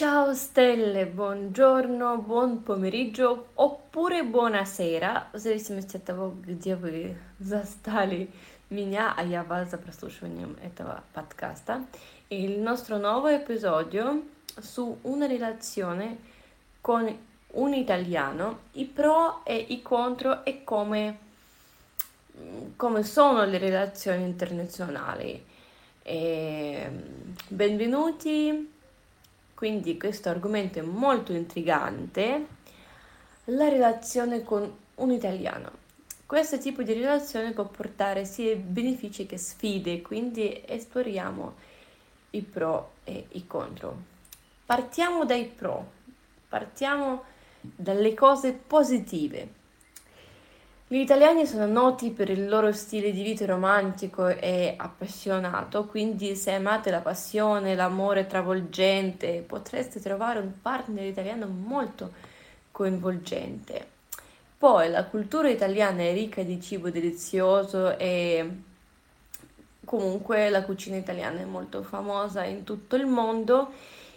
Ciao stelle, buongiorno, buon помериджо oppure buonasera, в зависимости от того, где вы застали меня, а я вас за прослушиванием этого подкаста. Il nostro nuovo episodio su una relazione con un italiano, i pro e i contro e come, come sono le relazioni internazionali. E benvenuti quindi questo argomento è molto intrigante, la relazione con un italiano. Questo tipo di relazione può portare sia benefici che sfide, quindi esploriamo i pro e i contro. Partiamo dai pro, partiamo dalle cose positive. Gli italiani sono noti per il loro stile di vita romantico e appassionato, quindi se amate la passione, l'amore travolgente, potreste trovare un partner italiano molto coinvolgente. Poi la cultura italiana è ricca di cibo delizioso e comunque la cucina italiana è molto famosa in tutto il mondo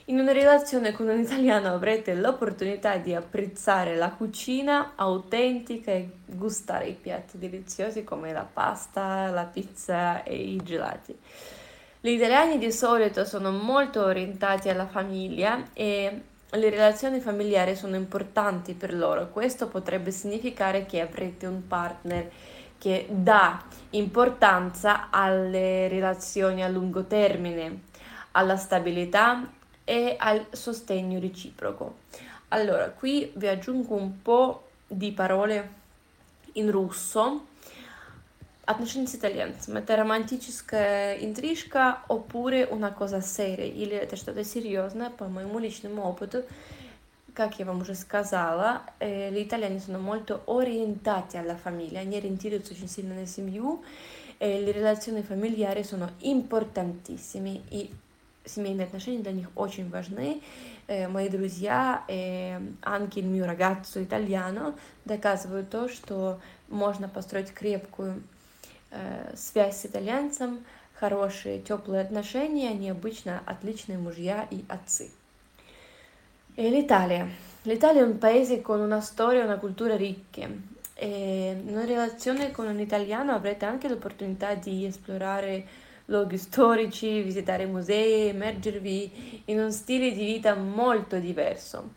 in una relazione con un italiano avrete l'opportunità di apprezzare la cucina autentica e gustare i piatti deliziosi come la pasta, la pizza e i gelati. Gli italiani di solito sono molto orientati alla famiglia e le relazioni familiari sono importanti per loro. Questo potrebbe significare che avrete un partner che dà importanza alle relazioni a lungo termine, alla stabilità e al sostegno reciproco. Allora, qui vi aggiungo un po' di parole in руссо. Отношения с итальянцем. Это романтическая интрижка, oppure una cosa seria, или это что-то серьезное, по моему личному опыту. Как я вам уже сказала, э, gli italiani sono molto orientati alla famiglia, они ориентируются очень сильно на семью, e le relazioni familiari sono importantissime и семейные отношения для них очень важны. Э, мои друзья, э, Анки mio ragazzo italiano, доказывают то, что можно построить крепкую э, связь с итальянцем, хорошие, теплые отношения, они обычно отличные мужья и отцы. E l'Italia. L'Italia è un paese con una storia e una cultura ricche. E in relazione con un italiano avrete anche l'opportunità di esplorare luoghi storici, visitare musei, immergervi in un stile di vita molto diverso.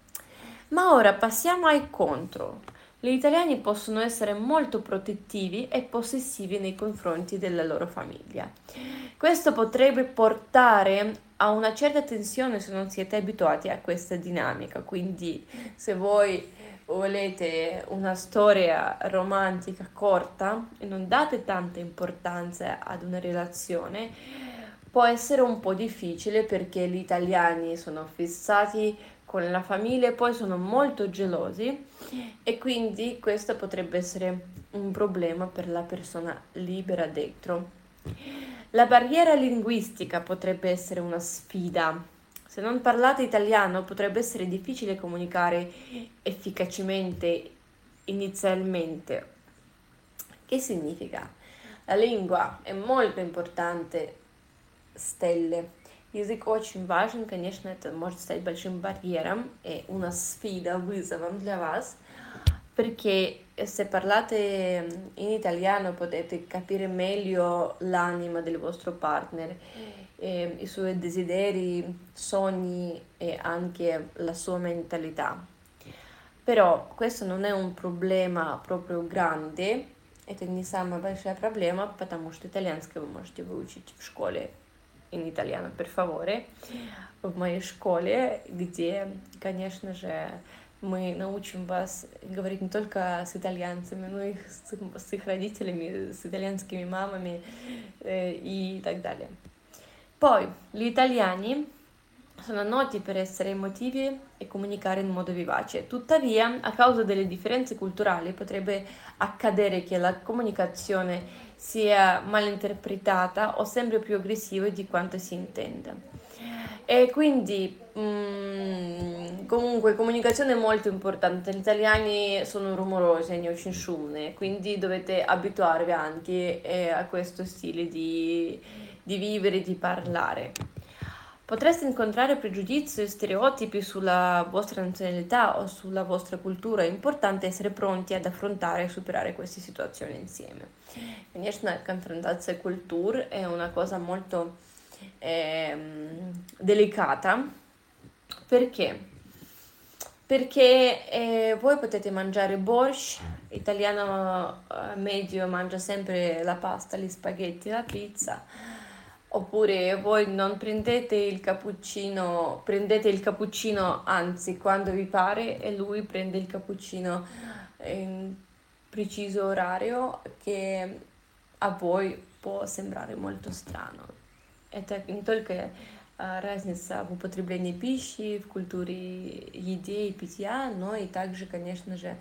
Ma ora passiamo ai contro. Gli italiani possono essere molto protettivi e possessivi nei confronti della loro famiglia. Questo potrebbe portare a una certa tensione se non siete abituati a questa dinamica, quindi se voi volete una storia romantica corta e non date tanta importanza ad una relazione, può essere un po' difficile perché gli italiani sono fissati con la famiglia e poi sono molto gelosi e quindi questo potrebbe essere un problema per la persona libera dentro. La barriera linguistica potrebbe essere una sfida se non parlate italiano potrebbe essere difficile comunicare efficacemente inizialmente. Che significa? La lingua è molto importante, стелле. Язык очень важен, конечно, это может стать большим барьером e una sfida, вызовом для вас, perché se parlate in italiano potete capire meglio l'anima del vostro partner eh, i suoi desideri, sogni e anche la sua mentalità. Però questo non è un проблема proprio grande, это не самая большая проблема, потому что итальянский вы можете выучить в школе in italiano, per favore, в моей школе, где, конечно же, мы научим вас говорить не только с итальянцами, но и с, с их родителями, с итальянскими мамами э, и так далее. Poi, gli italiani sono noti per essere emotivi e comunicare in modo vivace. Tuttavia, a causa delle differenze culturali, potrebbe accadere che la comunicazione sia malinterpretata o sempre più aggressiva di quanto si intende. E quindi, mm, comunque, comunicazione è molto importante. Gli italiani sono rumorosi, ne очень шумные, quindi dovete abituarvi anche eh, a questo stile di di vivere, di parlare. Potreste incontrare pregiudizi e stereotipi sulla vostra nazionalità o sulla vostra cultura. È importante essere pronti ad affrontare e superare queste situazioni insieme. Конечно, конфронтация культур è una cosa molto eh, delicata. Perché? Perché eh, voi potete mangiare borscht, italiano eh, medio mangia sempre la pasta, gli spaghetti, la pizza, oppure voi non prendete il cappuccino, prendete il cappuccino anzi quando vi pare e lui prende il cappuccino in preciso orario che a voi può sembrare molto strano. Это не только разница в употреблении пищи, в культуре еде и питья, но и также, конечно же,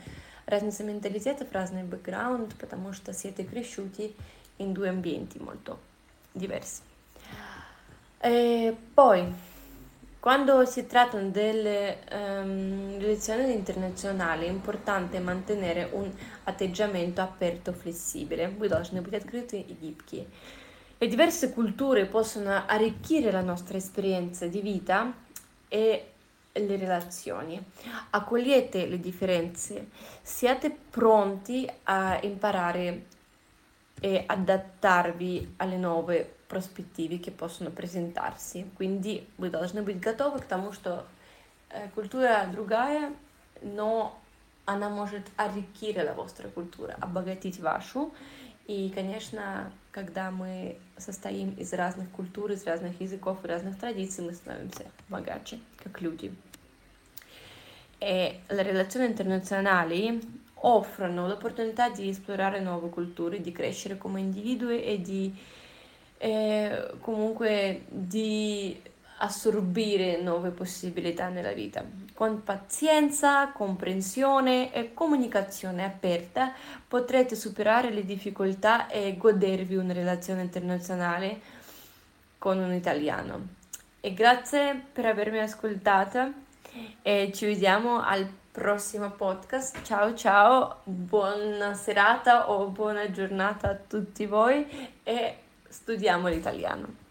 разница менталитетов, разный бэкграунд, потому что cresciuti in due ambienti molto diversi. E poi, quando si tratta delle um, relazioni internazionali, è importante mantenere un atteggiamento aperto, flessibile. Вы должны быть открыты и гибкие. Le diverse culture possono arricchire la nostra esperienza di vita e le relazioni. Accogliete le differenze, siate pronti a imparare e adattarvi alle nuove prospettive che possono presentarsi. Quindi вы должны быть готовы к тому, что культура другая, но она может arricchire la vostra культура, обогатить вашу. И, конечно, когда мы состоим из разных культур, из разных языков и разных традиций, мы становимся богаче, как люди. E le relazioni internazionali offrono l'opportunità di esplorare nuove culture, di crescere come individui e di eh, comunque di assorbire nuove possibilità nella vita. Con pazienza, comprensione e comunicazione aperta potrete superare le difficoltà e godervi una relazione internazionale con un italiano. E grazie per avermi ascoltata e ci vediamo al prossimo podcast. Ciao ciao, buona serata o buona giornata a tutti voi e studiamo l'italiano.